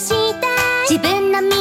した自分の未